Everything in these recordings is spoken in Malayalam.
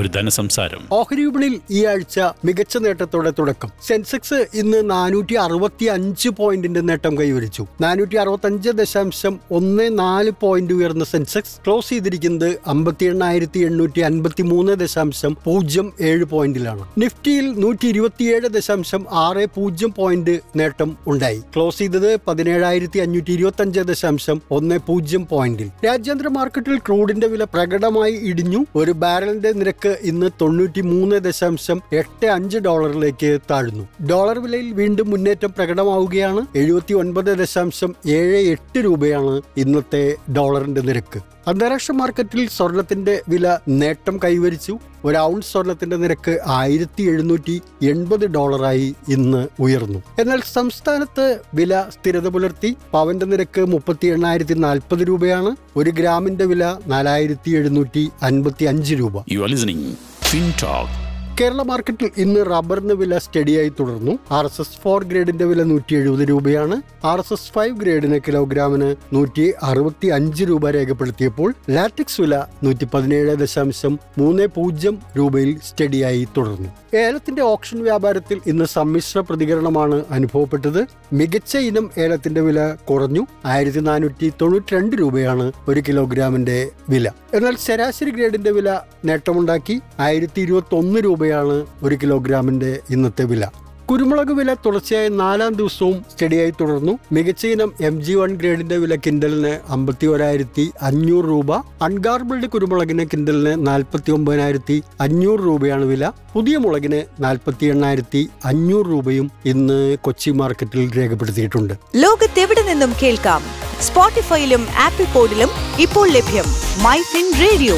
ഒരു ധനസംസാരം. ഓഹരി വിപണിയിൽ ഈ ആഴ്ച മികച്ച നേട്ടത്തോടെ തുടക്കം. സെൻസെക്സ് ഇന്ന് നാനൂറ്റി അറുപത്തി അഞ്ച് പോയിന്റിന്റെ നേട്ടം കൈവരിച്ചു. നാനൂറ്റി അറുപത്തി അഞ്ച് ദശാംശം ഒന്ന് നാല് പോയിന്റ് ഉയർന്ന സെൻസെക്സ് ക്ലോസ് ചെയ്തിരിക്കുന്നത് അമ്പത്തി എണ്ണായിരത്തി എണ്ണൂറ്റി അൻപത്തി മൂന്ന് ദശാംശം പൂജ്യം ഏഴ് പോയിന്റിലാണ്. നിഫ്റ്റിയിൽ നൂറ്റി ഇരുപത്തിയേഴ് ദശാംശം ആറ് പൂജ്യം പോയിന്റ് നേട്ടം ഉണ്ടായി. ക്ലോസ് ചെയ്തത് പതിനേഴായിരത്തി അഞ്ഞൂറ്റി ഇരുപത്തി അഞ്ച് ദശാംശം ഒന്ന് പൂജ്യം പോയിന്റിൽ. രാജ്യാന്തര മാർക്കറ്റിൽ ക്രൂഡിന്റെ വില പ്രകടമായി ഇടിഞ്ഞു. ഒരു ബാരലിന്റെ നിരക്ക് ഇന്ന് തൊണ്ണൂറ്റി മൂന്ന് ദശാംശം എട്ട് അഞ്ച് ഡോളറിലേക്ക് താഴ്ന്നു. ഡോളർ വിലയിൽ വീണ്ടും മുന്നേറ്റം പ്രകടമാവുകയാണ്. എഴുപത്തി ഒൻപത് ദശാംശം ഏഴ് എട്ട് രൂപയാണ് ഇന്നത്തെ ഡോളറിന്റെ നിരക്ക്. അന്താരാഷ്ട്ര മാർക്കറ്റിൽ സ്വർണത്തിന്റെ വില നേട്ടം കൈവരിച്ചു. ഒരു ഔൺസ് സ്വർണത്തിന്റെ നിരക്ക് ആയിരത്തി എഴുന്നൂറ്റി എൺപത് ഡോളറായി ഇന്ന് ഉയർന്നു. എന്നാൽ സംസ്ഥാനത്ത് വില സ്ഥിരത പുലർത്തി പവന്റെ നിരക്ക് മുപ്പത്തി എണ്ണായിരത്തി നാൽപ്പത് രൂപയാണ്. ഒരു ഗ്രാമിന്റെ വില നാലായിരത്തി എഴുന്നൂറ്റി അൻപത്തി അഞ്ച് രൂപ you are listening Fintalk Kerala മാർക്കറ്റിൽ ഇന്ന് റബ്ബറിന് വില സ്റ്റഡിയായി തുടർന്നു. ആർ എസ് എസ് ഫോർ ഗ്രേഡിന്റെ വില നൂറ്റി എഴുപത് രൂപയാണ്. ആർ എസ് എസ് ഫൈവ് ഗ്രേഡിന് കിലോഗ്രാമിന് നൂറ്റി അറുപത്തി അഞ്ച് രൂപ രേഖപ്പെടുത്തിയപ്പോൾ ലാറ്റക്സ് വില നൂറ്റി പതിനേഴ് ദശാംശം മൂന്ന് പൂജ്യം രൂപയിൽ സ്റ്റഡിയായി തുടർന്നു. ഏലത്തിന്റെ ഓപ്ഷൻ വ്യാപാരത്തിൽ ഇന്ന് സമ്മിശ്ര പ്രതികരണമാണ് അനുഭവപ്പെട്ടത്. മികച്ച ഇനം ഏലത്തിന്റെ വില കുറഞ്ഞു. ആയിരത്തി നാനൂറ്റി തൊണ്ണൂറ്റി രണ്ട് രൂപയാണ് ഒരു കിലോഗ്രാമിന്റെ വില. എന്നാൽ ശരാശരി ഗ്രേഡിന്റെ വില നേട്ടമുണ്ടാക്കി. ആയിരത്തി ഇരുപത്തി ഒന്ന് രൂപയാണ് ഒരു കിലോഗ്രാമിന്റെ ഇന്നത്തെ വില. കുരുമുളക് വില തുടർച്ചയായി നാലാം ദിവസവും സ്റ്റഡിയായി തുടർന്നു. മികച്ച ഇനം എം ജി വൺ ഗ്രേഡിന്റെ വില കിൻഡലിന് അമ്പത്തി ഒരായിരത്തി അഞ്ഞൂറ് രൂപ. അൺഗാർബിൾഡ് കുരുമുളകിന് കിൻഡലിന് നാൽപ്പത്തി ഒമ്പതിനായിരത്തി അഞ്ഞൂറ് രൂപയാണ് വില. പുതിയ മുളകിന് നാൽപ്പത്തി എണ്ണായിരത്തി അഞ്ഞൂറ് രൂപയും ഇന്ന് കൊച്ചി മാർക്കറ്റിൽ രേഖപ്പെടുത്തിയിട്ടുണ്ട്. ലോകത്തെവിടെ നിന്നും കേൾക്കാം? സ്പോട്ടിഫൈയിലും ആപ്പിൾ പോഡിലും ഇപ്പോൾ ലഭ്യം മൈ ഫിൻ റേഡിയോ.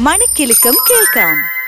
മണിക്കെലക്കം കേൾക്കാം.